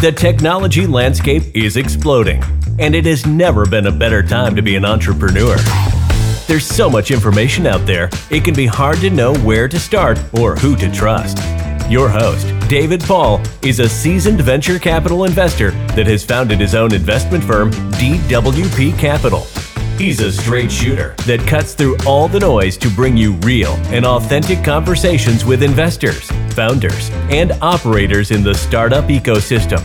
The technology landscape is exploding, and it has never been a better time to be an entrepreneur. There's so much information out there, it can be hard to know where to start or who to trust. Your host, David Paul, is a seasoned venture capital investor that has founded his own investment firm, DWP Capital. He's a straight shooter that cuts through all the noise to bring you real and authentic conversations with investors, founders, and operators in the startup ecosystem.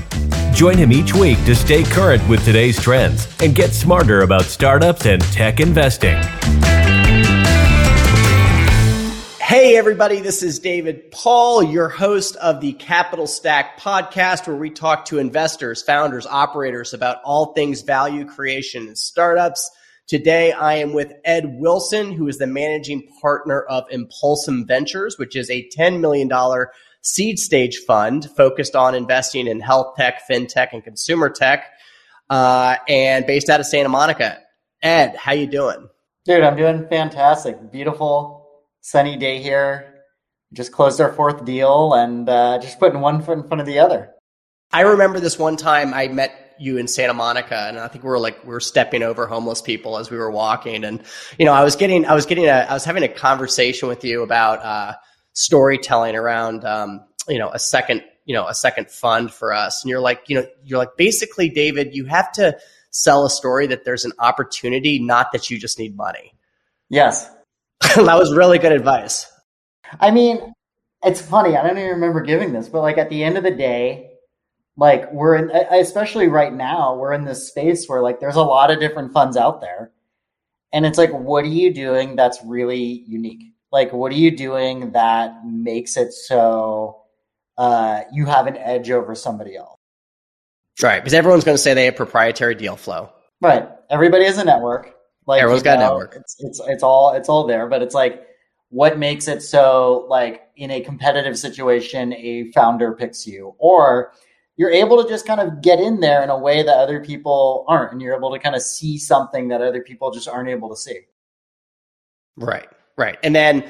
Join him each week to stay current with today's trends and get smarter about startups and tech investing. Hey, everybody, this is David Paul, your host of the Capital Stack podcast, where we talk to investors, founders, operators about all things value creation and startups. Today, I am with Ed Wilson, who is the managing partner of Impulsum Ventures, which is a $10 million seed stage fund focused on investing in health tech, fintech, and consumer tech, uh, and based out of Santa Monica. Ed, how you doing? Dude, I'm doing fantastic. Beautiful sunny day here. Just closed our fourth deal and uh, just putting one foot in front of the other. I remember this one time I met you in Santa Monica, and I think we were like we were stepping over homeless people as we were walking, and you know I was getting I was getting a I was having a conversation with you about uh, storytelling around um, you know a second you know a second fund for us, and you're like you know you're like basically David, you have to sell a story that there's an opportunity, not that you just need money. Yes, that was really good advice. I mean, it's funny. I don't even remember giving this, but like at the end of the day, like we're in especially right now we're in this space where like there's a lot of different funds out there. And it's like what are you doing that's really unique? Like what are you doing that makes it so uh, you have an edge over somebody else? Right because everyone's going to say they have proprietary deal flow. Right. Everybody has a network. Like everyone's got know, a network. it's, it's it's all it's all there but it's like what makes it so like in a competitive situation a founder picks you? Or you're able to just kind of get in there in a way that other people aren't and you're able to kind of see something that other people just aren't able to see. Right right. And then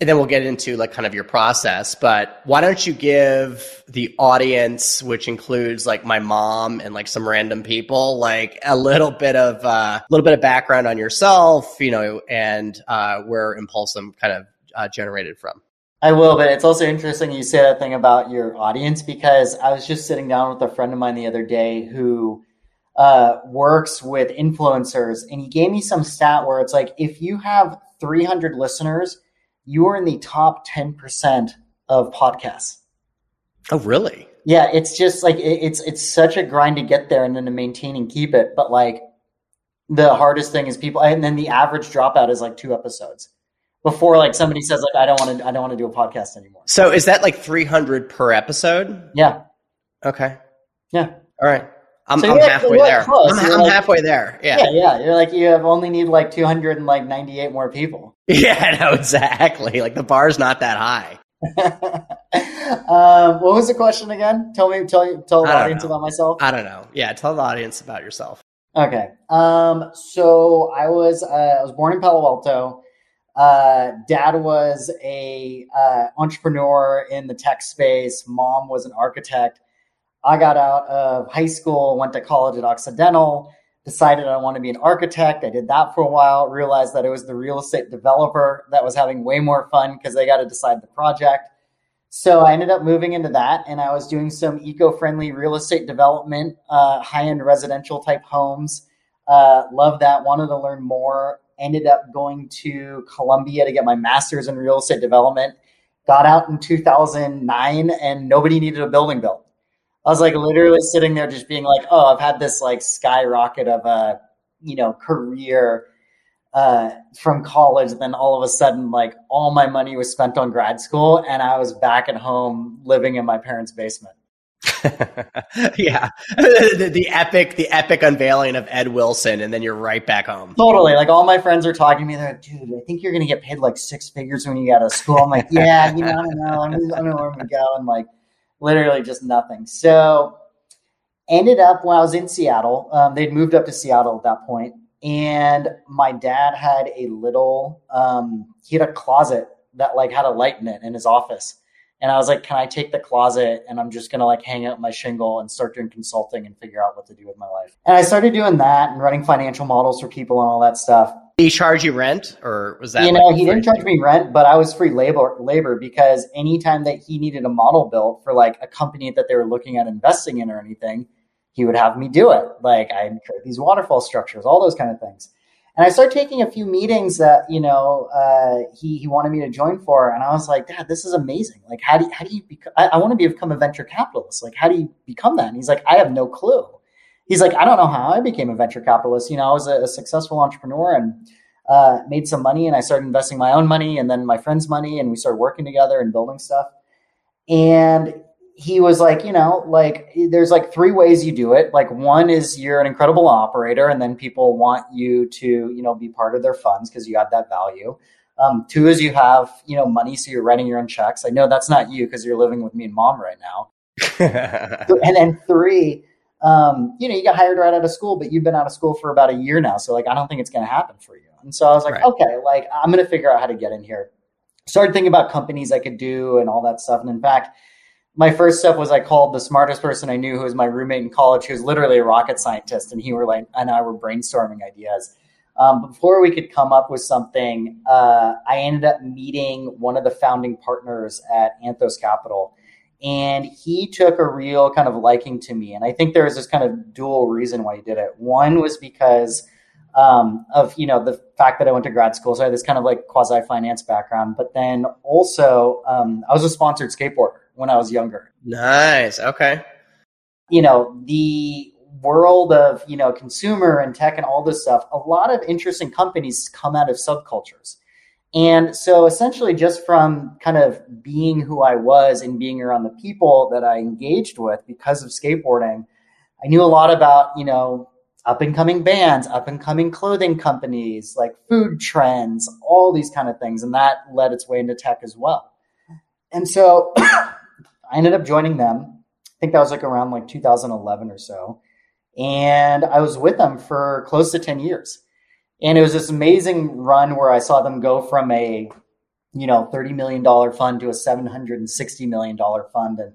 and then we'll get into like kind of your process but why don't you give the audience which includes like my mom and like some random people like a little bit of a uh, little bit of background on yourself you know and uh, where impulsum kind of uh, generated from I will, but it's also interesting you say that thing about your audience because I was just sitting down with a friend of mine the other day who uh, works with influencers, and he gave me some stat where it's like if you have 300 listeners, you are in the top 10% of podcasts. Oh, really? Yeah, it's just like it, it's it's such a grind to get there and then to maintain and keep it. But like the hardest thing is people, and then the average dropout is like two episodes before like somebody says like I don't want to I don't want to do a podcast anymore. So is that like 300 per episode? Yeah. Okay. Yeah. All right. I'm, so I'm halfway there. I'm, I'm like, halfway there. Yeah. Yeah. Yeah. You're like, you have only need like 298 more people. Yeah, no, exactly. Like the bar's not that high. um, what was the question again? Tell me, tell tell the audience know. about myself. I don't know. Yeah, tell the audience about yourself. Okay. Um, so I was uh, I was born in Palo Alto. Uh, dad was a uh, entrepreneur in the tech space. Mom was an architect. I got out of high school, went to college at Occidental, decided I want to be an architect. I did that for a while, realized that it was the real estate developer that was having way more fun because they got to decide the project. So I ended up moving into that and I was doing some eco friendly real estate development, uh, high end residential type homes. Uh, love that, wanted to learn more ended up going to Columbia to get my master's in real estate development. Got out in 2009 and nobody needed a building built. I was like literally sitting there just being like, oh, I've had this like skyrocket of a, you know, career uh, from college. Then all of a sudden, like all my money was spent on grad school and I was back at home living in my parents' basement. yeah, the, the, epic, the epic unveiling of Ed Wilson, and then you're right back home. Totally. Like all my friends are talking to me. They're like, "Dude, I think you're going to get paid like six figures when you get out of school." I'm like, "Yeah, you know, I don't know. I don't know where I'm going to go." And like, literally just nothing. So, ended up when I was in Seattle. Um, they'd moved up to Seattle at that point, and my dad had a little. Um, he had a closet that like had a light in it in his office And I was like, can I take the closet and I'm just going to like hang out my shingle and start doing consulting and figure out what to do with my life. And I started doing that and running financial models for people and all that stuff. Did he charge you rent or was that? You know, like he didn't charge me rent, but I was free labor labor because anytime that he needed a model built for like a company that they were looking at investing in or anything, he would have me do it. Like I'd create these waterfall structures, all those kind of things. And I started taking a few meetings that you know uh, he he wanted me to join for, and I was like, Dad, this is amazing. Like, how do you, how do you become? I, I want to become a venture capitalist. Like, how do you become that? And he's like, I have no clue. He's like, I don't know how I became a venture capitalist. You know, I was a, a successful entrepreneur and uh, made some money, and I started investing my own money and then my friends' money, and we started working together and building stuff. And he was like, you know, like there's like three ways you do it. Like one is you're an incredible operator, and then people want you to, you know, be part of their funds because you add that value. Um, two is you have, you know, money, so you're writing your own checks. I know that's not you because you're living with me and mom right now. and then three, um, you know, you got hired right out of school, but you've been out of school for about a year now. So like, I don't think it's going to happen for you. And so I was like, right. okay, like I'm going to figure out how to get in here. Started thinking about companies I could do and all that stuff. And in fact, my first step was I called the smartest person I knew, who was my roommate in college, who was literally a rocket scientist, and he were like, and I were brainstorming ideas. Um, before we could come up with something, uh, I ended up meeting one of the founding partners at Anthos Capital, and he took a real kind of liking to me. And I think there was this kind of dual reason why he did it. One was because um, of you know the fact that I went to grad school, so I had this kind of like quasi finance background. But then also, um, I was a sponsored skateboarder when I was younger. Nice. Okay. You know, the world of, you know, consumer and tech and all this stuff, a lot of interesting companies come out of subcultures. And so essentially just from kind of being who I was and being around the people that I engaged with because of skateboarding, I knew a lot about, you know, up and coming bands, up and coming clothing companies, like food trends, all these kind of things. And that led its way into tech as well. And so I ended up joining them. I think that was like around like 2011 or so. And I was with them for close to 10 years. And it was this amazing run where I saw them go from a, you know, $30 million fund to a $760 million fund. And,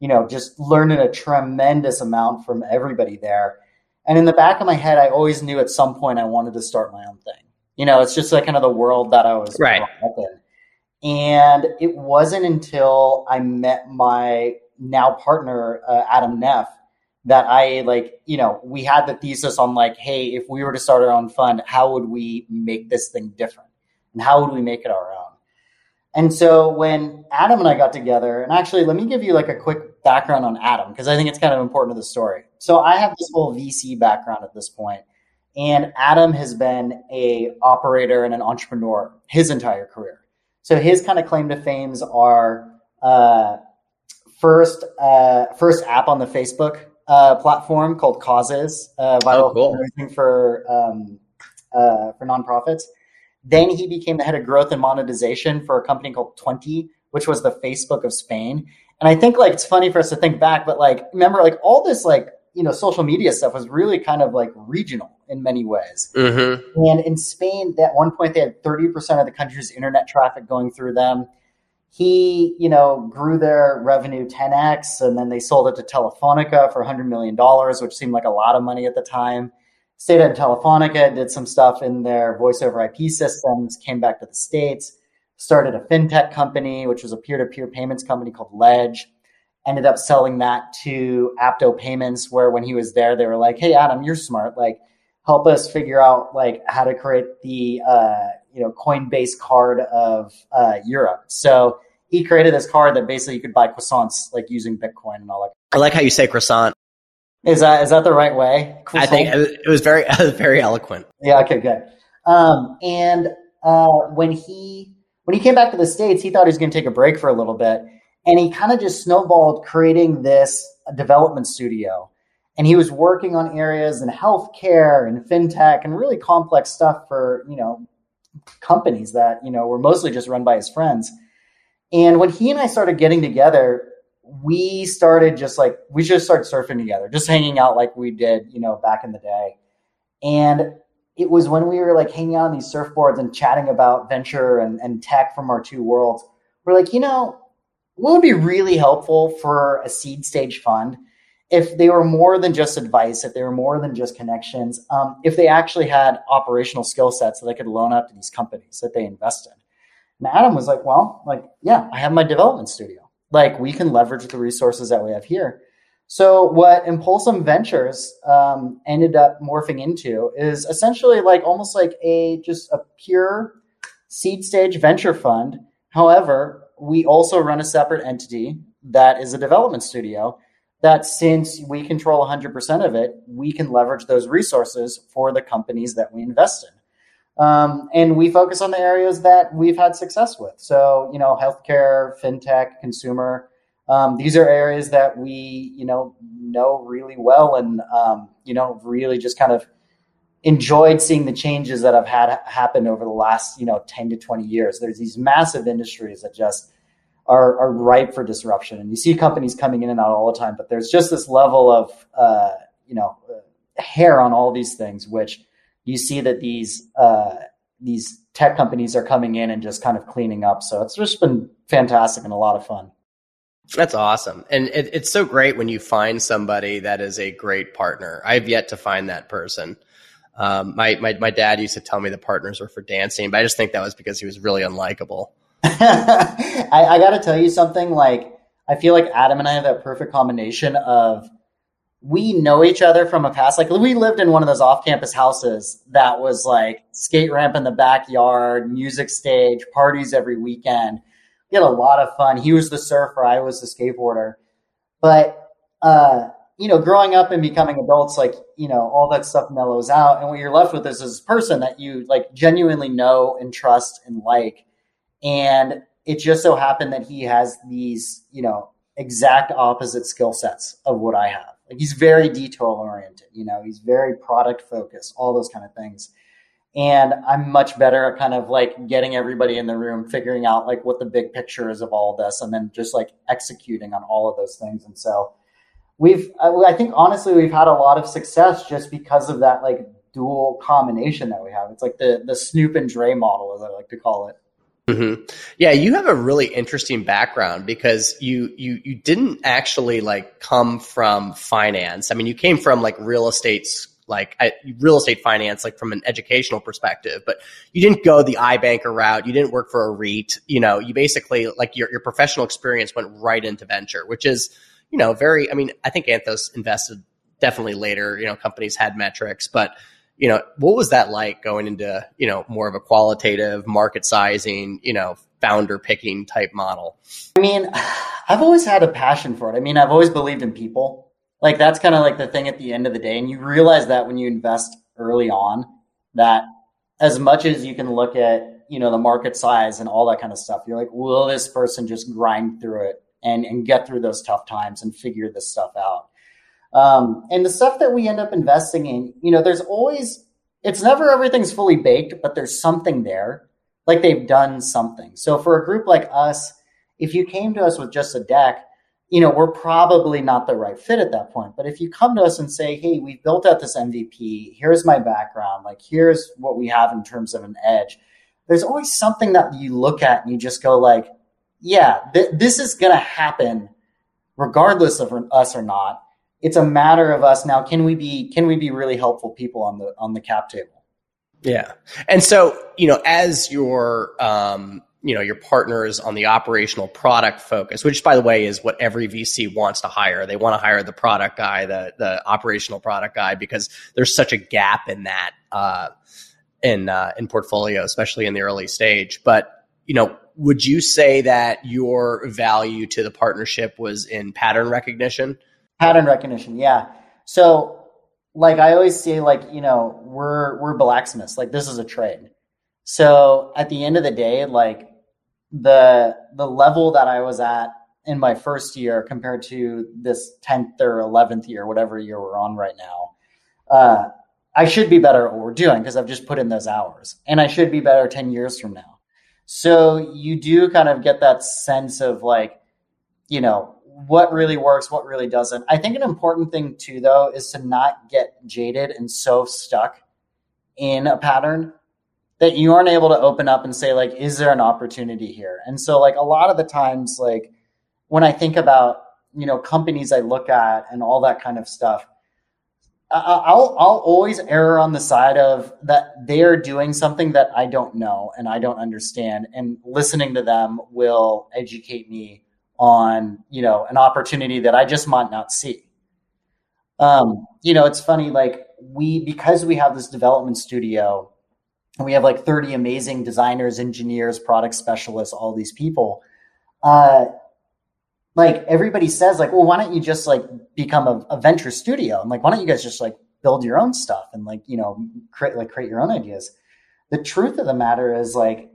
you know, just learning a tremendous amount from everybody there. And in the back of my head, I always knew at some point I wanted to start my own thing. You know, it's just like kind of the world that I was right. up in. And it wasn't until I met my now partner, uh, Adam Neff, that I like, you know, we had the thesis on like, hey, if we were to start our own fund, how would we make this thing different? And how would we make it our own? And so when Adam and I got together, and actually, let me give you like a quick background on Adam because I think it's kind of important to the story. So I have this whole VC background at this point, and Adam has been a operator and an entrepreneur his entire career. So his kind of claim to fames are uh, first uh, first app on the Facebook uh, platform called Causes, uh, viral oh, cool. for um, uh, for nonprofits. Then he became the head of growth and monetization for a company called Tuenti, which was the Facebook of Spain. And I think like it's funny for us to think back, but like remember like all this like you know social media stuff was really kind of like regional in many ways. Mm-hmm. And in Spain, at one point they had 30% of the country's internet traffic going through them. He, you know, grew their revenue 10x, and then they sold it to Telefonica for 100 million dollars, which seemed like a lot of money at the time. Stayed at Telefonica, did some stuff in their voice over IP systems, came back to the states, started a fintech company, which was a peer-to-peer payments company called Ledge ended up selling that to Apto Payments, where when he was there, they were like, "Hey, Adam, you're smart. Like, help us figure out like how to create the uh, you know Coinbase card of uh, Europe." So he created this card that basically you could buy croissants like using Bitcoin and all that. I like how you say croissant. Is that is that the right way? Croissant? I think it was very very eloquent. Yeah. Okay. Good. Um, and uh, when he when he came back to the states, he thought he was going to take a break for a little bit and he kind of just snowballed creating this development studio. And he was working on areas in healthcare and fintech and really complex stuff for, you know, companies that, you know, were mostly just run by his friends. And when he and I started getting together, we started just like we just started surfing together, just hanging out like we did, you know, back in the day. And it was when we were like hanging out on these surfboards and chatting about venture and, and tech from our two worlds. We're like, you know, what would be really helpful for a seed stage fund if they were more than just advice, if they were more than just connections, um, if they actually had operational skill sets that they could loan up to these companies that they invest in. And Adam was like, well, like, yeah, I have my development studio. Like, we can leverage the resources that we have here. So, what Impulsum Ventures um, ended up morphing into is essentially like almost like a just a pure seed stage venture fund. However, we also run a separate entity that is a development studio that since we control 100% of it, we can leverage those resources for the companies that we invest in. Um, and we focus on the areas that we've had success with. So, you know, healthcare, fintech, consumer. Um, these are areas that we, you know, know really well, and um, you know, really just kind of enjoyed seeing the changes that have had happened over the last, you know, ten to twenty years. There's these massive industries that just are, are ripe for disruption. And you see companies coming in and out all the time, but there's just this level of, uh, you know, hair on all these things, which you see that these, uh, these tech companies are coming in and just kind of cleaning up. So it's just been fantastic and a lot of fun. That's awesome. And it, it's so great when you find somebody that is a great partner. I've yet to find that person. Um, my, my, my dad used to tell me the partners were for dancing, but I just think that was because he was really unlikable. I, I got to tell you something. Like, I feel like Adam and I have that perfect combination of we know each other from a past. Like, we lived in one of those off-campus houses that was like skate ramp in the backyard, music stage, parties every weekend. We had a lot of fun. He was the surfer, I was the skateboarder. But uh, you know, growing up and becoming adults, like you know, all that stuff mellows out, and what you're left with is this person that you like genuinely know and trust and like and it just so happened that he has these, you know, exact opposite skill sets of what I have. Like he's very detail oriented, you know, he's very product focused, all those kind of things. And I'm much better at kind of like getting everybody in the room, figuring out like what the big picture is of all this, and then just like executing on all of those things. And so we've, I think honestly, we've had a lot of success just because of that like dual combination that we have. It's like the the Snoop and Dre model, as I like to call it. Mm-hmm. Yeah, you have a really interesting background because you you you didn't actually like come from finance. I mean, you came from like real estate like real estate finance like from an educational perspective but you didn't go the ibanker route you didn't work for a reit you know you basically like your, your professional experience went right into venture which is you know very i mean i think anthos invested definitely later you know companies had metrics but you know, what was that like going into, you know, more of a qualitative market sizing, you know, founder picking type model? I mean, I've always had a passion for it. I mean, I've always believed in people. Like that's kind of like the thing at the end of the day. And you realize that when you invest early on, that as much as you can look at, you know, the market size and all that kind of stuff, you're like, will this person just grind through it and, and get through those tough times and figure this stuff out? Um, and the stuff that we end up investing in, you know, there's always, it's never everything's fully baked, but there's something there. Like they've done something. So for a group like us, if you came to us with just a deck, you know, we're probably not the right fit at that point. But if you come to us and say, hey, we've built out this MVP, here's my background, like here's what we have in terms of an edge, there's always something that you look at and you just go like, yeah, th- this is going to happen regardless of us or not. It's a matter of us now can we be can we be really helpful people on the on the cap table? Yeah. And so you know as your um you know your partners on the operational product focus which by the way is what every vc wants to hire. They want to hire the product guy the the operational product guy because there's such a gap in that uh in uh in portfolio especially in the early stage. But you know would you say that your value to the partnership was in pattern recognition Pattern recognition, yeah. So, like I always say, like you know, we're we're blacksmiths. Like this is a trade. So at the end of the day, like the the level that I was at in my first year compared to this tenth or eleventh year, whatever year we're on right now, uh, I should be better at what we're doing because I've just put in those hours, and I should be better ten years from now. So you do kind of get that sense of like, you know, what really works, what really doesn't. I think an important thing too, though, is to not get jaded and so stuck in a pattern that you aren't able to open up and say, like, is there an opportunity here? And so, like, a lot of the times, like, when I think about you know companies I look at and all that kind of stuff, I'll I'll always err on the side of that they are doing something that I don't know and I don't understand, and listening to them will educate me on you know an opportunity that I just might not see. Um, you know, it's funny like we because we have this development studio and we have like 30 amazing designers, engineers, product specialists, all these people. Uh, like everybody says like well why don't you just like become a, a venture studio? And like why don't you guys just like build your own stuff and like you know create like create your own ideas? The truth of the matter is like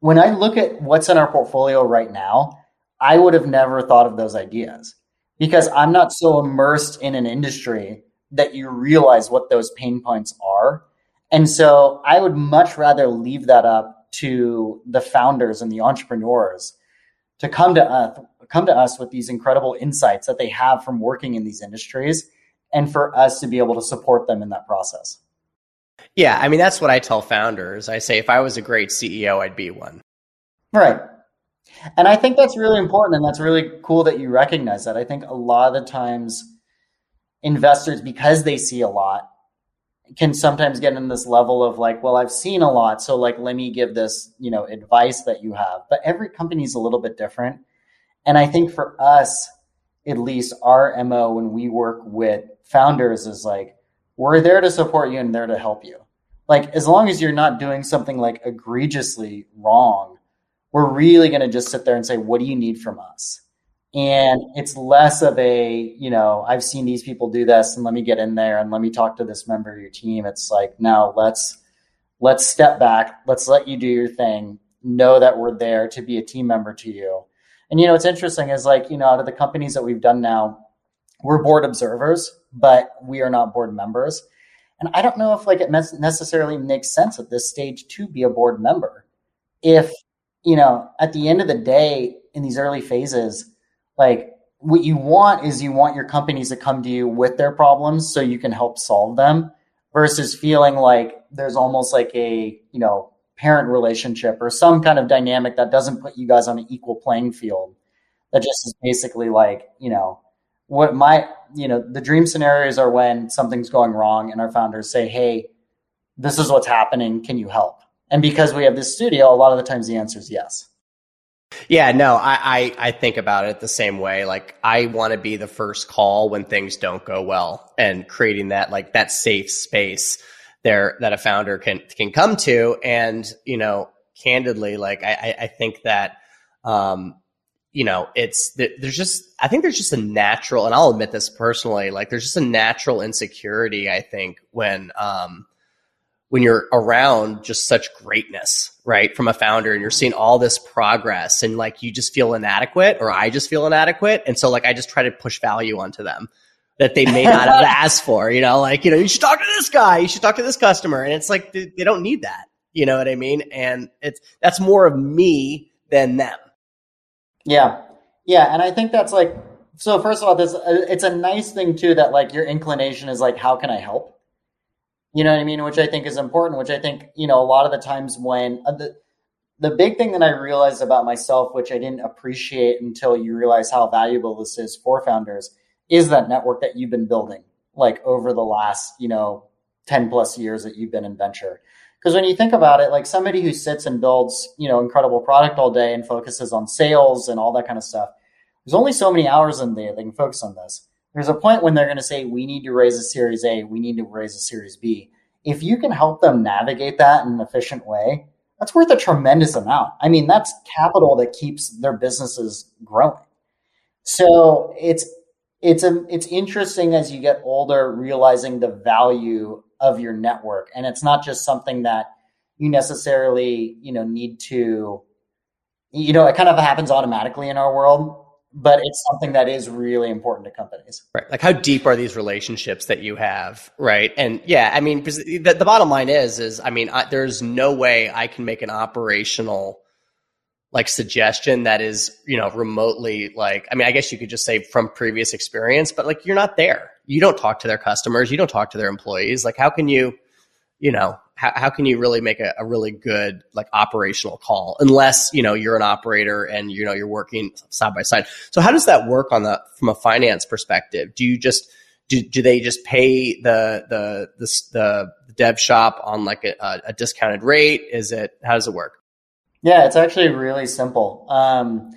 when i look at what's in our portfolio right now i would have never thought of those ideas because i'm not so immersed in an industry that you realize what those pain points are. And so i would much rather leave that up to the founders and the entrepreneurs to come to us come to us with these incredible insights that they have from working in these industries and for us to be able to support them in that process. Yeah, I mean that's what I tell founders. I say if I was a great CEO, I'd be one. Right. And I think that's really important and that's really cool that you recognize that. I think a lot of the times investors because they see a lot can sometimes get in this level of like, well, I've seen a lot, so like let me give this, you know, advice that you have. But every company is a little bit different. And I think for us, at least our MO when we work with founders is like, we're there to support you and there to help you. Like, as long as you're not doing something like egregiously wrong, we're really going to just sit there and say, what do you need from us? And it's less of a, you know, I've seen these people do this and let me get in there and let me talk to this member of your team. It's like, now let's, let's step back. Let's let you do your thing. Know that we're there to be a team member to you and you know, what's interesting is like, you know, out of the companies that we've done now, we're board observers, but we are not board members. And I don't know if like it necessarily makes sense at this stage to be a board member. If, you know, at the end of the day, in these early phases, like what you want is you want your companies to come to you with their problems so you can help solve them versus feeling like there's almost like a, you know, parent relationship or some kind of dynamic that doesn't put you guys on an equal playing field. That just is basically like, you know, what my, you know, the dream scenarios are when something's going wrong and our founders say, hey, this is what's happening. Can you help? And because we have this studio, a lot of the times the answer is yes. Yeah, no, I, I, I, think about it the same way. Like I want to be the first call when things don't go well and creating that like that safe space there that a founder can can come to. And you know, candidly, like I, I think that um, you know, it's there's just I think there's just a natural, and I'll admit this personally, like there's just a natural insecurity. I think when um, when you're around just such greatness, right, from a founder, and you're seeing all this progress, and like you just feel inadequate, or I just feel inadequate, and so like I just try to push value onto them that they may not have asked for. You know, like, you know, you should talk to this guy, you should talk to this customer. And it's like, they, they don't need that. You know what I mean? And it's, that's more of me than them. Yeah. Yeah. And I think that's like, so first of all, this, uh, it's a nice thing too, that like your inclination is like, how can I help? You know what I mean? Which I think is important, which I think, you know, a lot of the times when uh, the, the big thing that I realized about myself, which I didn't appreciate until you realize how valuable this is for founders, is that network that you've been building like over the last, you know, 10 plus years that you've been in venture. Because when you think about it, like somebody who sits and builds, you know, incredible product all day and focuses on sales and all that kind of stuff, there's only so many hours in there they can focus on this. There's a point when they're going to say, we need to raise a series A, we need to raise a series B. If you can help them navigate that in an efficient way, that's worth a tremendous amount. I mean, that's capital that keeps their businesses growing. So it's it's a, it's interesting as you get older realizing the value of your network. And it's not just something that you necessarily you know need to you know it kind of happens automatically in our world but it's something that is really important to companies. Right. Like how deep are these relationships that you have right? And yeah i mean because the, the bottom line is is i mean I, there's no way i can make an operational like suggestion that is, you know, remotely like, I mean, I guess you could just say from previous experience, but like you're not there. You don't talk to their customers. You don't talk to their employees. Like, how can you, you know, how, how can you really make a, a, really good like operational call unless you know you're an operator and you know you're working side by side so how does that work on the from a finance perspective do you just do, do they just pay the the the, the dev shop on like a, a discounted rate is it how does it work yeah it's actually really simple um,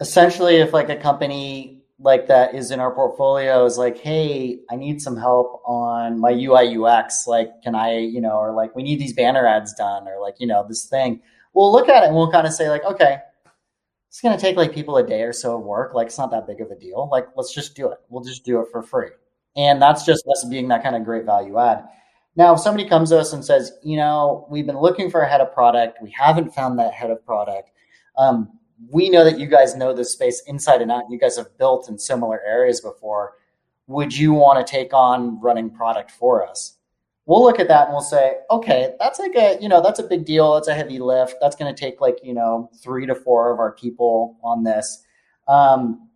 essentially if like a company like that is in our portfolio is like, hey, I need some help on my UI UX. Like, can I, you know, or like we need these banner ads done, or like, you know, this thing. We'll look at it and we'll kind of say, like, okay, it's gonna take like people a day or so of work. Like, it's not that big of a deal. Like, let's just do it. We'll just do it for free. And that's just us being that kind of great value add. Now, if somebody comes to us and says, you know, we've been looking for a head of product, we haven't found that head of product. Um, we know that you guys know this space inside and out. You guys have built in similar areas before. Would you want to take on running product for us? We'll look at that and we'll say, okay, that's like a, you know, that's a big deal. That's a heavy lift. That's going to take like, you know, three to four of our people on this. Um,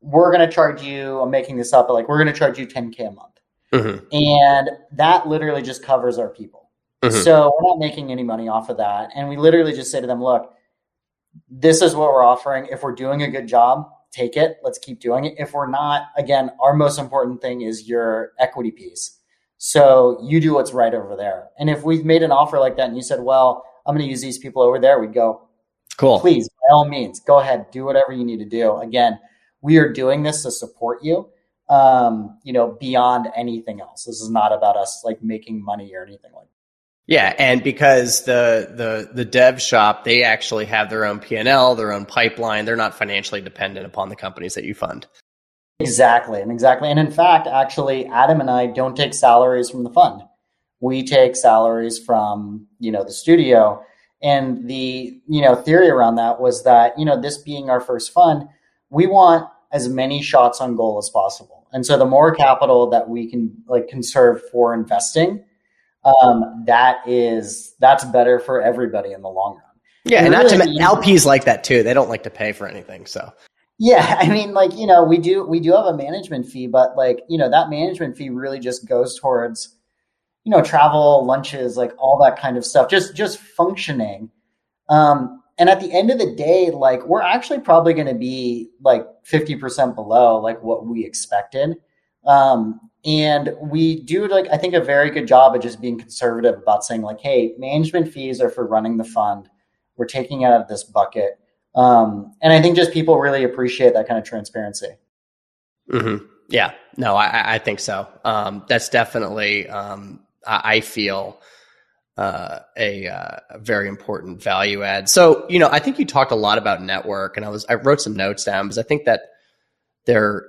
we're going to charge you, I'm making this up, but like we're going to charge you 10K a month. Mm-hmm. And that literally just covers our people. Mm-hmm. So we're not making any money off of that. And we literally just say to them, look, this is what we're offering. If we're doing a good job, take it. Let's keep doing it. If we're not, again, our most important thing is your equity piece. So you do what's right over there. And if we've made an offer like that and you said, well, I'm going to use these people over there, we'd go, cool. Please, by all means, go ahead, do whatever you need to do. Again, we are doing this to support you, um, you know, beyond anything else. This is not about us like making money or anything like that. Yeah, and because the the the dev shop they actually have their own P and L, their own pipeline. They're not financially dependent upon the companies that you fund. Exactly, and exactly, and in fact, actually, Adam and I don't take salaries from the fund. We take salaries from you know the studio, and the you know theory around that was that you know this being our first fund, we want as many shots on goal as possible, and so the more capital that we can like conserve for investing um, that is that's better for everybody in the long run. Yeah, and, and really, not to LPs like that too. They don't like to pay for anything, so. Yeah, I mean, like you know, we do we do have a management fee, but like you know, that management fee really just goes towards, you know, travel, lunches, like all that kind of stuff, just just functioning. Um, and at the end of the day, like we're actually probably going to be like fifty percent below like what we expected. Um, and we do like I think a very good job of just being conservative about saying like, hey, management fees are for running the fund. We're taking out of this bucket. Um, and I think just people really appreciate that kind of transparency. Mm-hmm. Yeah, no, I, I think so. Um, that's definitely, um, I, I, feel, uh, a, uh, a, very important value add. So, you know, I think you talked a lot about network and I was, I wrote some notes down because I think that they're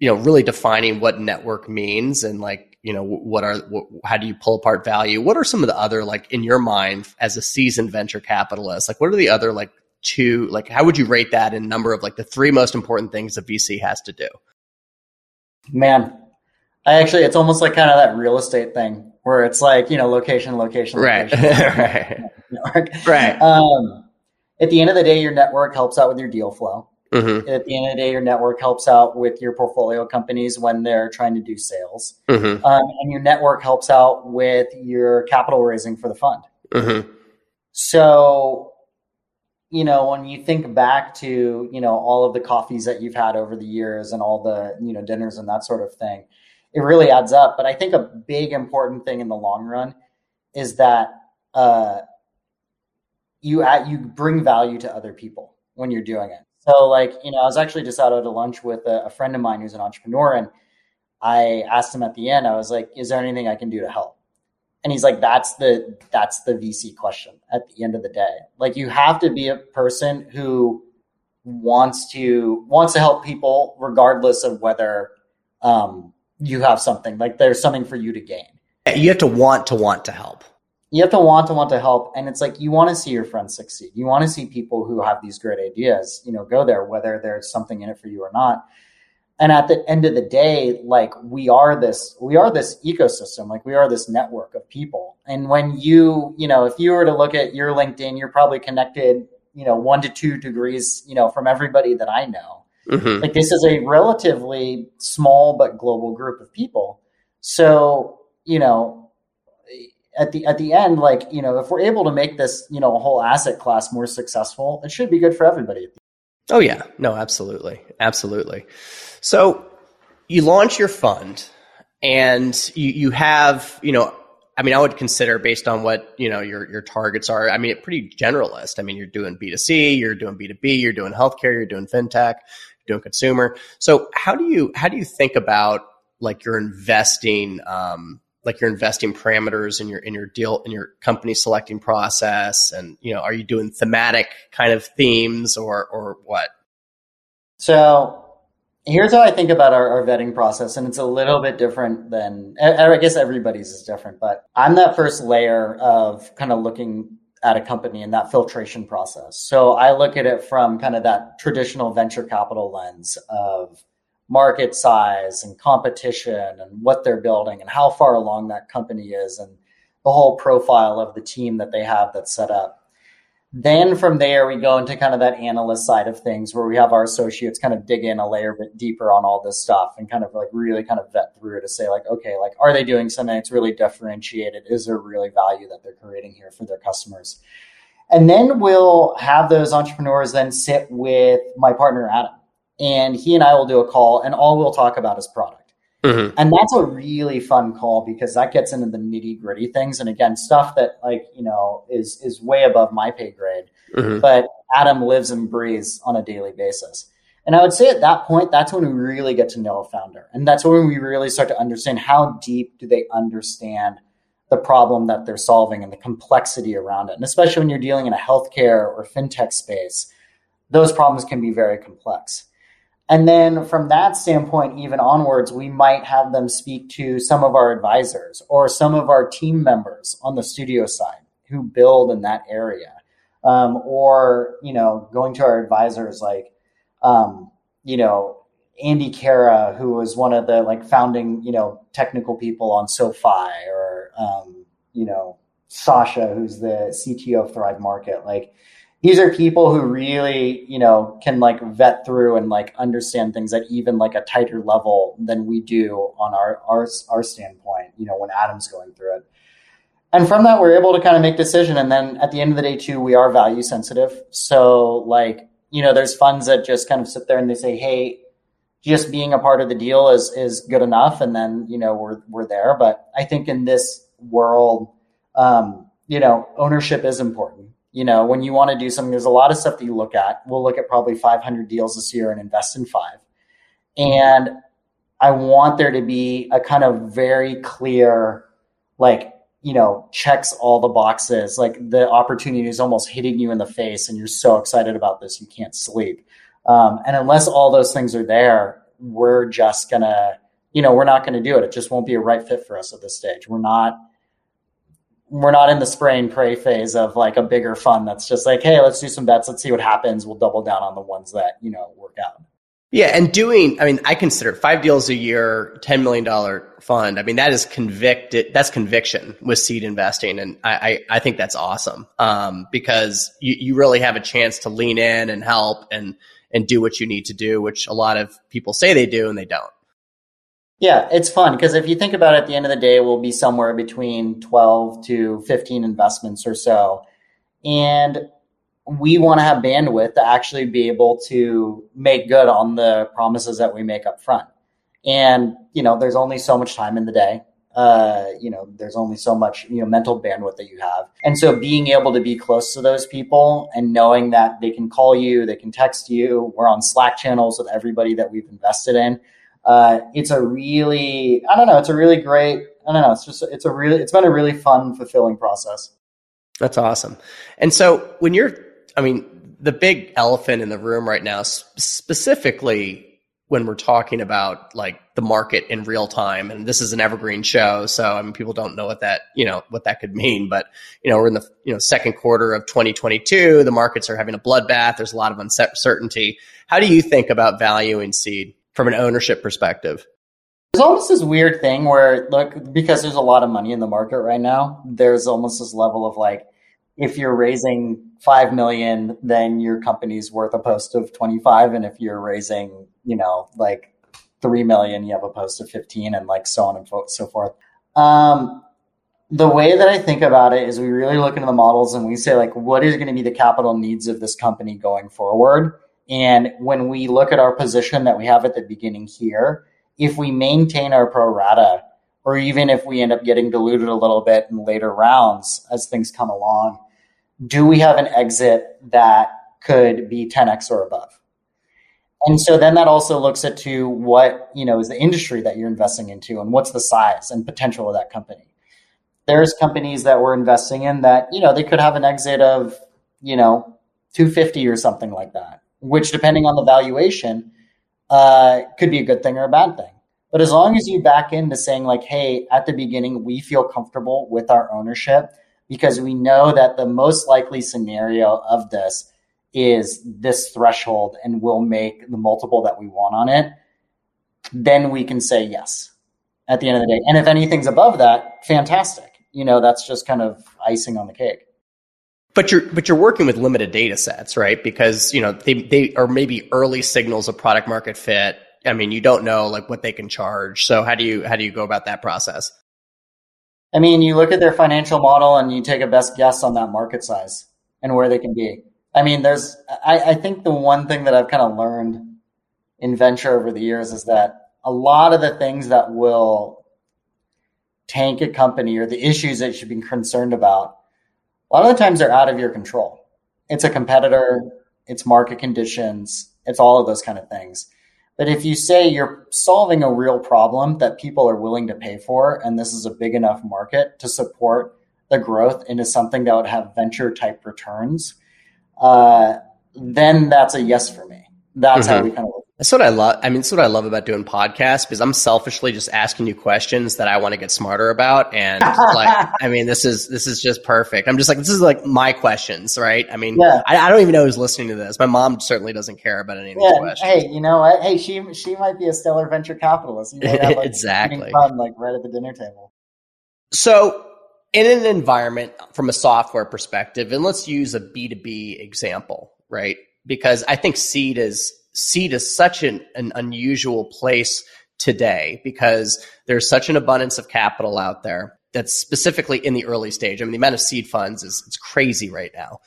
you know really defining what network means and like you know what are what, how do you pull apart value? What are some of the other like in your mind as a seasoned venture capitalist like what are the other like two like how would you rate that in number of like the three most important things a vc has to do? Man i actually it's almost like kind of that real estate thing where it's like you know location location, location right right right um at the end of the day your network helps out with your deal flow Mm-hmm. At the end of the day, your network helps out with your portfolio companies when they're trying to do sales, mm-hmm. um, and your network helps out with your capital raising for the fund. Mm-hmm. So, you know, when you think back to you know all of the coffees that you've had over the years and all the you know dinners and that sort of thing, it really adds up. But I think a big important thing in the long run is that uh, you you bring value to other people when you're doing it. So, like, you know, I was actually just out at a lunch with a, a friend of mine who's an entrepreneur, and I asked him at the end, I was like, "Is there anything I can do to help?" And he's like, "That's the that's the VC question at the end of the day. Like, you have to be a person who wants to wants to help people, regardless of whether um, you have something. Like, there's something for you to gain. You have to want to want to help you have to want to want to help and it's like you want to see your friends succeed you want to see people who have these great ideas you know go there whether there's something in it for you or not and at the end of the day like we are this we are this ecosystem like we are this network of people and when you you know if you were to look at your linkedin you're probably connected you know one to two degrees you know from everybody that i know mm-hmm. like this is a relatively small but global group of people so you know at the at the end, like you know, if we're able to make this you know a whole asset class more successful, it should be good for everybody. Oh yeah, no, absolutely, absolutely. So you launch your fund, and you you have you know. I mean, I would consider based on what you know your your targets are. I mean, pretty generalist. I mean, you're doing B two C, you're doing B two B, you're doing healthcare, you're doing fintech, doing consumer. So how do you how do you think about like your investing um, like your investing parameters in your in your deal in your company selecting process and you know are you doing thematic kind of themes or or what so here's how i think about our, our vetting process and it's a little bit different than i guess everybody's is different but i'm that first layer of kind of looking at a company and that filtration process so i look at it from kind of that traditional venture capital lens of market size and competition and what they're building and how far along that company is and the whole profile of the team that they have that's set up. Then from there, we go into kind of that analyst side of things where we have our associates kind of dig in a layer bit deeper on all this stuff and kind of like really kind of vet through to say, like, okay, like, are they doing something that's really differentiated? Is there really value that they're creating here for their customers? And then we'll have those entrepreneurs then sit with my partner, Adam and he and I will do a call, and all we'll talk about is product. Mm-hmm. And that's a really fun call because that gets into the nitty gritty things, and again, stuff that like you know is is way above my pay grade. Mm-hmm. But Adam lives and breathes on a daily basis. And I would say at that point, that's when we really get to know a founder. And that's when we really start to understand how deep do they understand the problem that they're solving and the complexity around it. And especially when you're dealing in a healthcare or fintech space, those problems can be very complex. And then from that standpoint, even onwards, we might have them speak to some of our advisors or some of our team members on the studio side who build in that area. Um, or, you know, going to our advisors like, um, you know, Andy Kara, who was one of the like founding, you know, technical people on SoFi or, um, you know, Sasha, who's the CTO of Thrive Market. Like, these are people who really you know can like vet through and like understand things at even like a tighter level than we do on our our, our standpoint you know when adam's going through it. And from that we're able to kind of make decision and then at the end of the day too we are value sensitive. So like you know there's funds that just kind of sit there and they say hey just being a part of the deal is is good enough and then you know we're we're there. But i think in this world um, you know ownership is important you know, when you want to do something, there's a lot of stuff that you look at. We'll look at probably 500 deals this year and invest in five. And I want there to be a kind of very clear, like, you know, checks all the boxes. Like the opportunity is almost hitting you in the face, and you're so excited about this, you can't sleep. Um, and unless all those things are there, we're just gonna, you know, we're not gonna do it. It just won't be a right fit for us at this stage. We're not we're not in the spray and pray phase of like a bigger fund that's just like, hey, let's do some bets, let's see what happens. We'll double down on the ones that, you know, work out. Yeah, and doing, I mean, I consider five deals a year, $10 million fund. I mean, that is convicted, that's conviction with seed investing. And I, I, I think that's awesome um, because you, you really have a chance to lean in and help and, and do what you need to do, which a lot of people say they do and they don't. Yeah, it's fun because if you think about it, at the end of the day, we'll be somewhere between 12 to 15 investments or so. And we want to have bandwidth to actually be able to make good on the promises that we make up front. And, you know, there's only so much time in the day. Uh, you know, there's only so much, you know, mental bandwidth that you have. And so being able to be close to those people and knowing that they can call you, they can text you, we're on Slack channels with everybody that we've invested in uh, it's a really, I don't know, it's a really great, I don't know, it's just, it's a really, it's been a really fun, fulfilling process. That's awesome. And so when you're, I mean, the big elephant in the room right now, specifically when we're talking about like the market in real time, and this is an evergreen show, so I mean, people don't know what that, you know, what that could mean, but you know, we're in the you know second quarter of 2022. The markets are having a bloodbath. There's a lot of uncertainty. How do you think about valuing seed? From an ownership perspective? There's almost this weird thing where, look, because there's a lot of money in the market right now, there's almost this level of like, if you're raising five million, then your company's worth a post of 25, and if you're raising, you know, like three million, you have a post of 15, and like so on and so forth. Um, the way that I think about it is we really look into the models and we say like what is going to be the capital needs of this company going forward. And when we look at our position that we have at the beginning here, if we maintain our pro rata, or even if we end up getting diluted a little bit in later rounds as things come along, do we have an exit that could be 10x or above? And so then that also looks at to what, you know, is the industry that you're investing into and what's the size and potential of that company. There's companies that we're investing in that, you know, they could have an exit of, you know, 250 or something like that, which depending on the valuation, uh, could be a good thing or a bad thing. But as long as you back into saying like, hey, at the beginning, we feel comfortable with our ownership because we know that the most likely scenario of this is this threshold and we'll make the multiple that we want on it, then we can say yes at the end of the day. And if anything's above that, fantastic. You know, that's just kind of icing on the cake. But you're but you're working with limited data sets, right? Because you know they they are maybe early signals of product market fit. I mean, you don't know like what they can charge. So how do you how do you go about that process? I mean, you look at their financial model and you take a best guess on that market size and where they can be. I mean, there's, I, I think the one thing that I've kind of learned in venture over the years is that a lot of the things that will tank a company or the issues that you should be concerned about, a lot of the times they're out of your control. It's a competitor, it's market conditions, it's all of those kind of things. But if you say you're solving a real problem that people are willing to pay for, and this is a big enough market to support the growth into something that would have venture type returns, uh, then that's a yes for me. That's mm-hmm. how we kind of that's what I love. I mean, that's what I love about doing podcasts because I'm selfishly just asking you questions that I want to get smarter about. And like, I mean, this is, this is just perfect. I'm just like, this is like my questions, right? I mean, yeah. I, I, don't even know who's listening to this. My mom certainly doesn't care about any of these questions. Hey, you know what? Hey, she, she might be a stellar venture capitalist. You have, like, exactly. Fun, like right at the dinner table. So in an environment from a software perspective, and let's use a B2B example, right? Because I think seed is seed is such an, an unusual place today because there's such an abundance of capital out there that's specifically in the early stage. I mean, the amount of seed funds is it's crazy right now.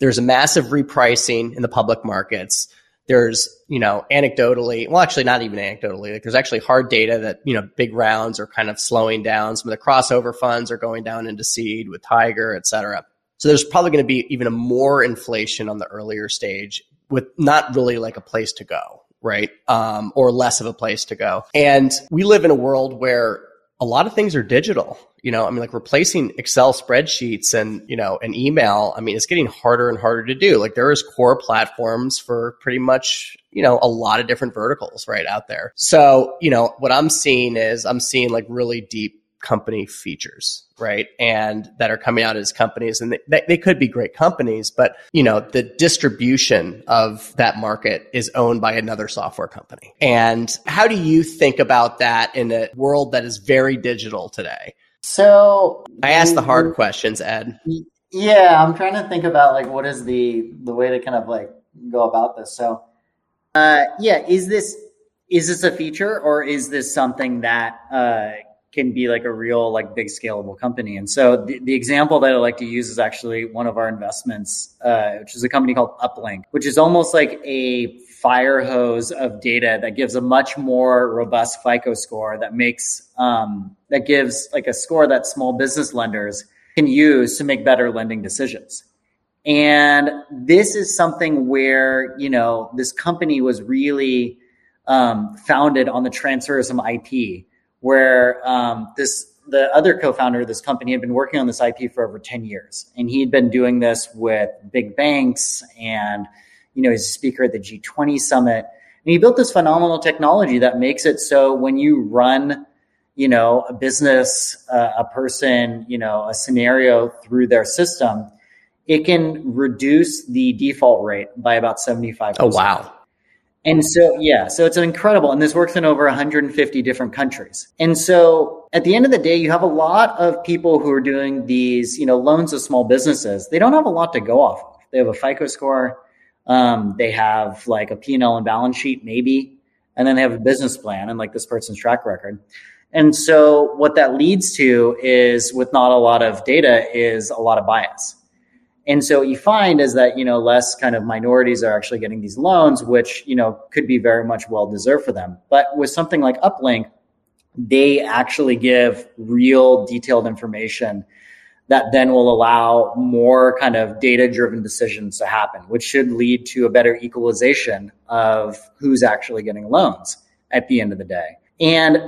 There's a massive repricing in the public markets there's you know anecdotally well actually not even anecdotally like there's actually hard data that you know big rounds are kind of slowing down some of the crossover funds are going down into seed with tiger et cetera so there's probably going to be even a more inflation on the earlier stage with not really like a place to go right um, or less of a place to go and we live in a world where a lot of things are digital you know, I mean, like replacing Excel spreadsheets and, you know, an email, I mean, it's getting harder and harder to do. Like there is core platforms for pretty much, you know, a lot of different verticals right out there. So, you know, what I'm seeing is I'm seeing like really deep company features, right? And that are coming out as companies and they, they could be great companies, but you know, the distribution of that market is owned by another software company. And how do you think about that in a world that is very digital today? So I asked the hard questions, Ed. Yeah, I'm trying to think about like what is the the way to kind of like go about this. So, uh, yeah, is this is this a feature or is this something that uh, can be like a real like big scalable company? And so the, the example that I like to use is actually one of our investments, uh, which is a company called Uplinq, which is almost like a fire hose of data that gives a much more robust FICO score that makes um, that gives like a score that small business lenders can use to make better lending decisions. And this is something where you know this company was really um, founded on the transfer of some IP, where um, this the other co-founder of this company had been working on this IP for over 10 years. And he had been doing this with big banks and you know, he's a speaker at the G20 summit. And he built this phenomenal technology that makes it so when you run, you know, a business, uh, a person, you know, a scenario through their system, it can reduce the default rate by about 75%. Oh, wow. And so, yeah, so it's incredible. And this works in over 150 different countries. And so at the end of the day, you have a lot of people who are doing these, you know, loans to small businesses. They don't have a lot to go off of. They have a FICO score. Um, they have like a P&L and balance sheet, maybe, and then they have a business plan and like this person's track record. And so what that leads to is with not a lot of data is a lot of bias. And so what you find is that, you know, less kind of minorities are actually getting these loans, which, you know, could be very much well deserved for them. But with something like Uplinq, they actually give real detailed information that then will allow more kind of data driven decisions to happen, which should lead to a better equalization of who's actually getting loans at the end of the day. And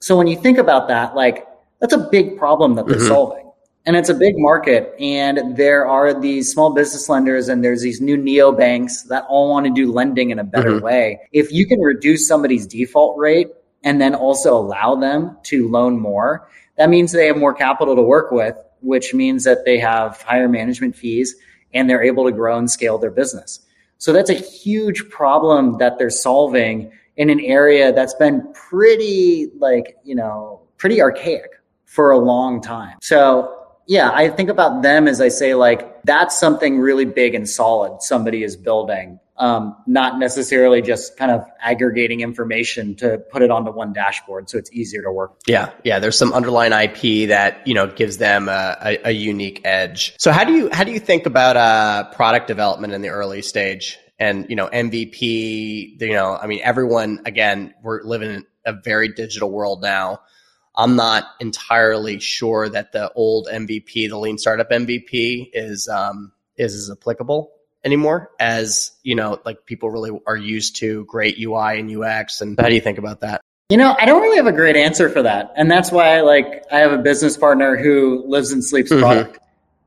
so when you think about that, like that's a big problem that they're mm-hmm. solving. And it's a big market. And there are these small business lenders and there's these new neo banks that all want to do lending in a better mm-hmm. way. If you can reduce somebody's default rate and then also allow them to loan more, that means they have more capital to work with, which means that they have higher management fees and they're able to grow and scale their business. So that's a huge problem that they're solving in an area that's been pretty like, you know, pretty archaic for a long time. So yeah, I think about them as I say, like, that's something really big and solid somebody is building, um, not necessarily just kind of aggregating information to put it onto one dashboard so it's easier to work. Yeah, yeah. There's some underlying IP that you know gives them a, a, a unique edge. So how do you how do you think about uh, product development in the early stage? And you know MVP, you know, I mean, everyone again, we're living in a very digital world now I'm not entirely sure that the old MVP, the lean startup MVP, is um, is as applicable anymore as you know like people really are used to great UI and UX. And how do you think about that? You know, I don't really have a great answer for that, and that's why like I have a business partner who lives and sleeps mm-hmm. product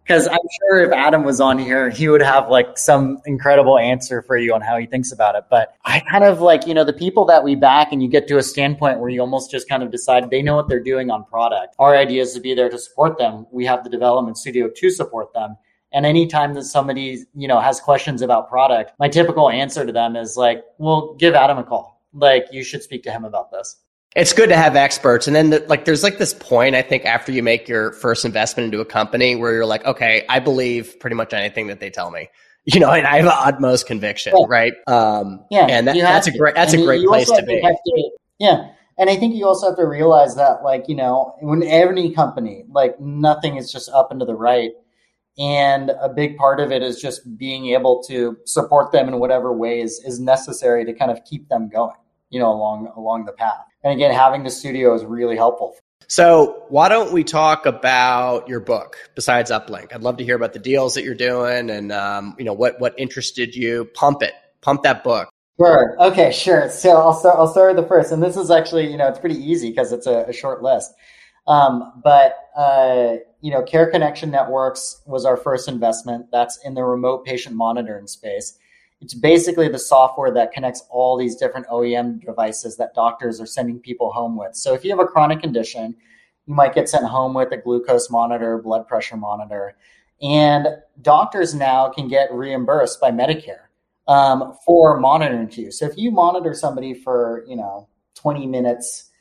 because I'm sure if Adam was on here, he would have like some incredible answer for you on how he thinks about it. But I kind of like, you know, the people that we back and you get to a standpoint where you almost just kind of decide they know what they're doing on product. Our idea is to be there to support them. We have the development studio to support them. And anytime that somebody, you know, has questions about product, my typical answer to them is like, well, give Adam a call. Like, you should speak to him about this it's good to have experts. And then the, like, there's like this point, I think, after you make your first investment into a company where you're like, okay, I believe pretty much anything that they tell me. You know, and I have utmost conviction, yeah. right? Um, yeah, and that, that's a great that's and a great place to be. To, yeah, and I think you also have to realize that, like, you know, when any company, like, nothing is just up and to the right. And a big part of it is just being able to support them in whatever ways is necessary to kind of keep them going, you know, along along the path. And again, having the studio is really helpful. So, why don't we talk about your book besides Uplinq? I'd love to hear about the deals that you're doing, and um, you know what what interested you. Pump it, pump that book. Sure. Okay. Sure. So I'll start. I'll start with the first, and this is actually you know it's pretty easy because it's a, a, short list. Um, but uh, you know, Care Connection Networks was our first investment. That's in the remote patient monitoring space. It's basically the software that connects all these different OEM devices that doctors are sending people home with. So if you have a chronic condition, you might get sent home with a glucose monitor, blood pressure monitor, and doctors now can get reimbursed by Medicare um, for monitoring you. So if you monitor somebody for you know 20 minutes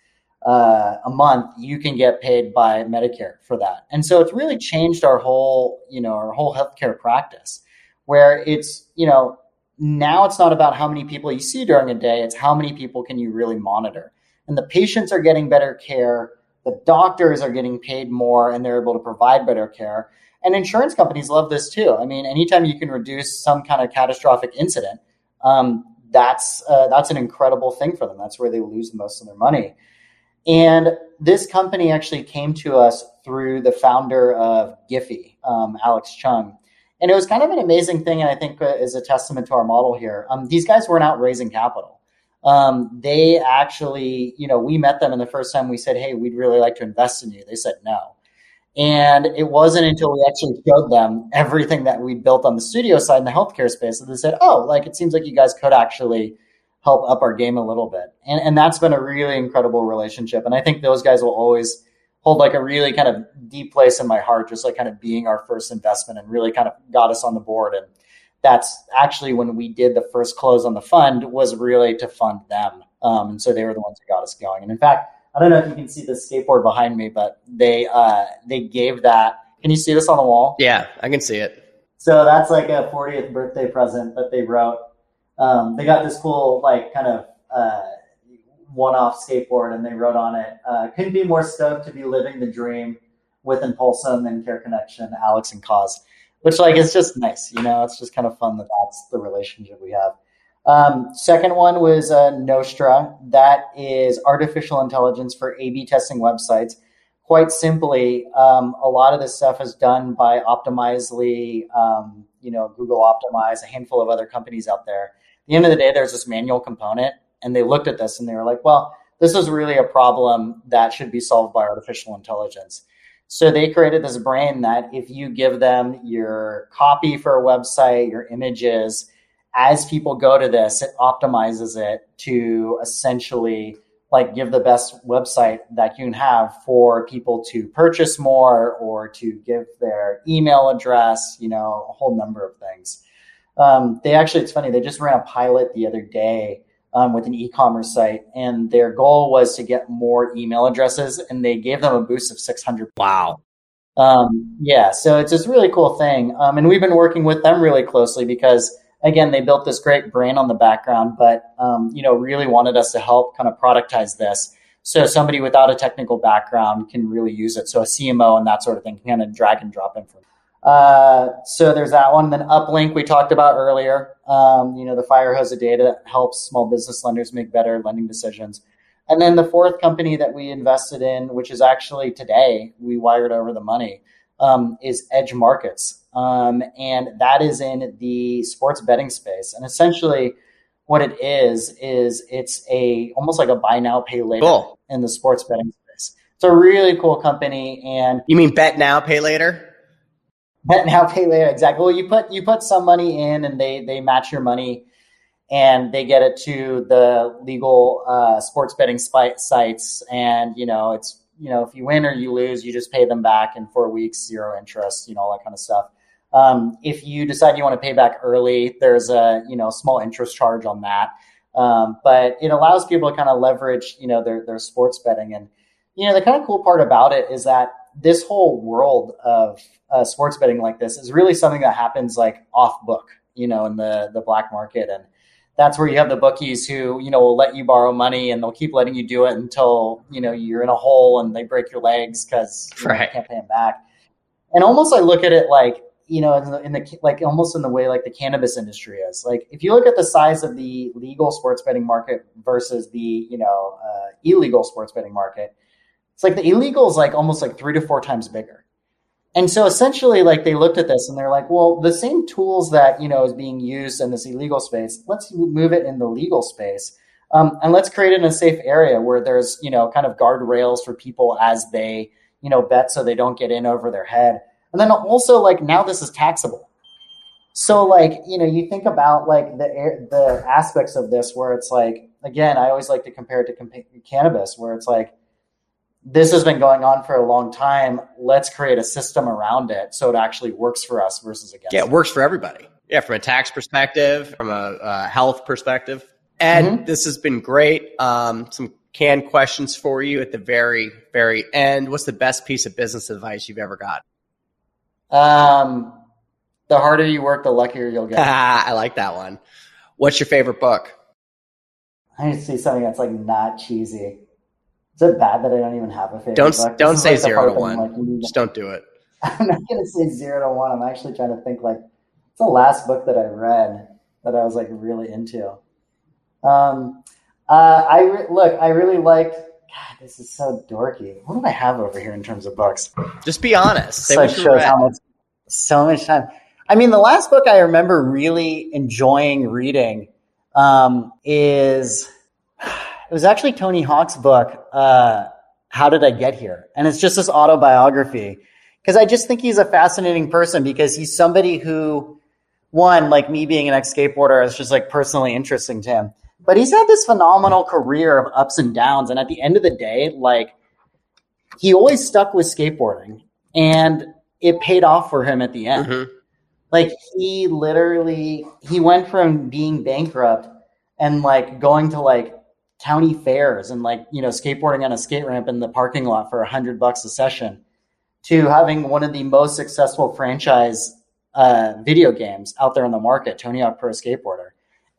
uh, a month, you can get paid by Medicare for that. And so it's really changed our whole you know our whole healthcare practice, where it's you know now it's not about how many people you see during a day, it's how many people can you really monitor. And the patients are getting better care, the doctors are getting paid more, and they're able to provide better care. And insurance companies love this too. I mean, anytime you can reduce some kind of catastrophic incident, um, that's uh, that's an incredible thing for them. That's where they lose most of their money. And this company actually came to us through the founder of Giphy, um, Alex Chung. And it was kind of an amazing thing, and I think uh, is a testament to our model here. Um, these guys weren't out raising capital. Um, they actually, you know, we met them, and the first time we said, "Hey, we'd really like to invest in you," they said no. And it wasn't until we actually showed them everything that we built on the studio side in the healthcare space that they said, "Oh, like it seems like you guys could actually help up our game a little bit." And and that's been a really incredible relationship. And I think those guys will always hold like a really kind of deep place in my heart, just like kind of being our first investment and really kind of got us on the board. And that's actually when we did the first close on the fund was really to fund them. Um, and so they were the ones who got us going. And in fact, I don't know if you can see the skateboard behind me, but they uh, they gave that. Can you see this on the wall? Yeah, I can see it. So that's like a 40th birthday present that they wrote. Um, they got this cool like kind of uh, one-off skateboard, and they wrote on it, uh, "Couldn't be more stoked to be living the dream with Impulsum and Care Connection, Alex and Cause." Which like is just nice, you know. It's just kind of fun that that's the relationship we have. Um, second one was uh, Nostra. That is artificial intelligence for A/B testing websites. Quite simply, um, a lot of this stuff is done by Optimizely, um, you know, Google Optimize, a handful of other companies out there. At the end of the day, there's this manual component, and they looked at this and they were like, well, this is really a problem that should be solved by artificial intelligence. So they created this brain that if you give them your copy for a website, your images, as people go to this, it optimizes it to essentially like give the best website that you can have for people to purchase more or to give their email address, you know, a whole number of things. Um, they actually, it's funny, they just ran a pilot the other day um, with an e-commerce site, and their goal was to get more email addresses, and they gave them a boost of 600. Wow. Um, yeah, so it's this really cool thing, um, and we've been working with them really closely because again, they built this great brain on the background, but um, you know, really wanted us to help kind of productize this. So somebody without a technical background can really use it. So a CMO and that sort of thing can kind of drag and drop information. Uh, so there's that one. Then Uplinq we talked about earlier. Um, you know, the fire hose of data that helps small business lenders make better lending decisions. And then the fourth company that we invested in, which is actually today, we wired over the money, um, is Edge Markets. Um, and that is in the sports betting space. And essentially, what it is is it's a almost like a buy now pay later cool. in the sports betting space. It's a really cool company. And you mean bet now pay later? Now pay later, exactly. Well, you put you put some money in, and they they match your money, and they get it to the legal uh, sports betting sites, and you know it's you know if you win or you lose, you just pay them back in four weeks, zero interest, you know all that kind of stuff. Um, if you decide you want to pay back early, there's a you know small interest charge on that. Um, but it allows people to kind of leverage you know their their sports betting and you know the kind of cool part about it is that this whole world of uh, sports betting like this is really something that happens like off book you know in the the black market and that's where you have the bookies who you know will let you borrow money and they'll keep letting you do it until you know you're in a hole and they break your legs because you, right. you can't pay them back and almost i look at it like you know, in the, in the, like almost in the way like the cannabis industry is. Like if you look at the size of the legal sports betting market versus the you know uh, illegal sports betting market, it's like the illegal is like almost like three to four times bigger. And so essentially, like they looked at this and they're like, well, the same tools that you know is being used in this illegal space, let's move it in the legal space. Um, and let's create it in a safe area where there's you know kind of guardrails for people as they you know bet so they don't get in over their head and then also like now this is taxable. So like, you know, you think about like the the aspects of this where it's like again, I always like to compare it to cannabis where it's like this has been going on for a long time. Let's create a system around it so it actually works for us versus against. Yeah, it works for everybody. Yeah, from a tax perspective, from a, a health perspective. Ed, mm-hmm. this has been great. Um, some canned questions for you at the very, very end. What's the best piece of business advice you've ever got? Um, the harder you work, the luckier you'll get. I like that one. What's your favorite book? I need to see something that's like not cheesy. Is it bad that I don't even have a favorite don't, book? Don't say like zero to one. Like, Just don't do it. I'm not going to say zero to one. I'm actually trying to think like, it's the last book that I read that I was like really into. Um, uh, I re- look, I really liked God, this is so dorky. What do I have over here in terms of books? Just be honest. Say so what shows how much, so much time. I mean, the last book I remember really enjoying reading um, is it was actually Tony Hawk's book. Uh, how did I get here? And it's just this autobiography because I just think he's a fascinating person because he's somebody who, one, like me being an ex skateboarder, is just like personally interesting to him. But he's had this phenomenal career of ups and downs. And at the end of the day, like he always stuck with skateboarding and it paid off for him at the end. Mm-hmm. Like he literally he went from being bankrupt and like going to like county fairs and like, you know, skateboarding on a skate ramp in the parking lot for a hundred bucks a session to having one of the most successful franchise uh, video games out there in the market, Tony Hawk Pro Skateboarder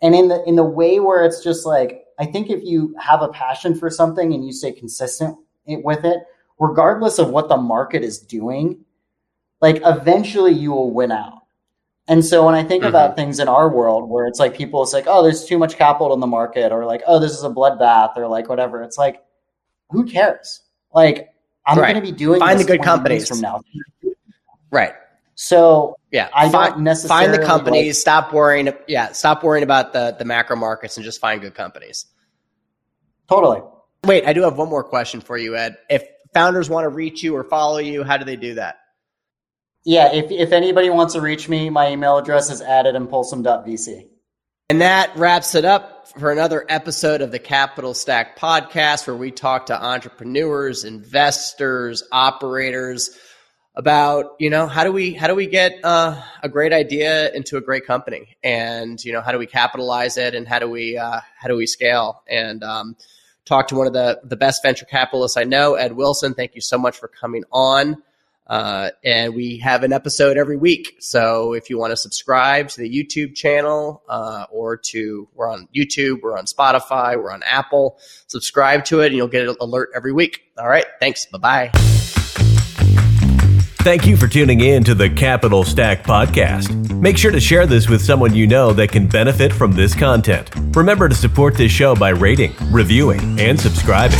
and in the in the way where it's just like I think if you have a passion for something and you stay consistent with it, regardless of what the market is doing, like eventually you will win out. And so when I think mm-hmm. about things in our world where it's like people, it's like, oh, there's too much capital in the market, or like, oh, this is a bloodbath, or like whatever. It's like, who cares? Like, I'm right. going to be doing find the good companies from now. Right. So yeah, I find, don't necessarily find the companies. Like, stop worrying. Yeah, stop worrying about the the macro markets and just find good companies. Totally. Wait, I do have one more question for you, Ed. If founders want to reach you or follow you, how do they do that? Yeah, if, if anybody wants to reach me, my email address is at impulsum.vc. And that wraps it up for another episode of the Capital Stack podcast, where we talk to entrepreneurs, investors, operators about you know how do we how do we get uh, a great idea into a great company, and you know how do we capitalize it, and how do we uh, how do we scale, and um, talk to one of the the best venture capitalists I know, Ed Wilson. Thank you so much for coming on. Uh, and we have an episode every week. So if you want to subscribe to the YouTube channel uh, or to, we're on YouTube, we're on Spotify, we're on Apple, subscribe to it and you'll get an alert every week. All right. Thanks. Bye bye. Thank you for tuning in to the Capital Stack Podcast. Make sure to share this with someone you know that can benefit from this content. Remember to support this show by rating, reviewing, and subscribing.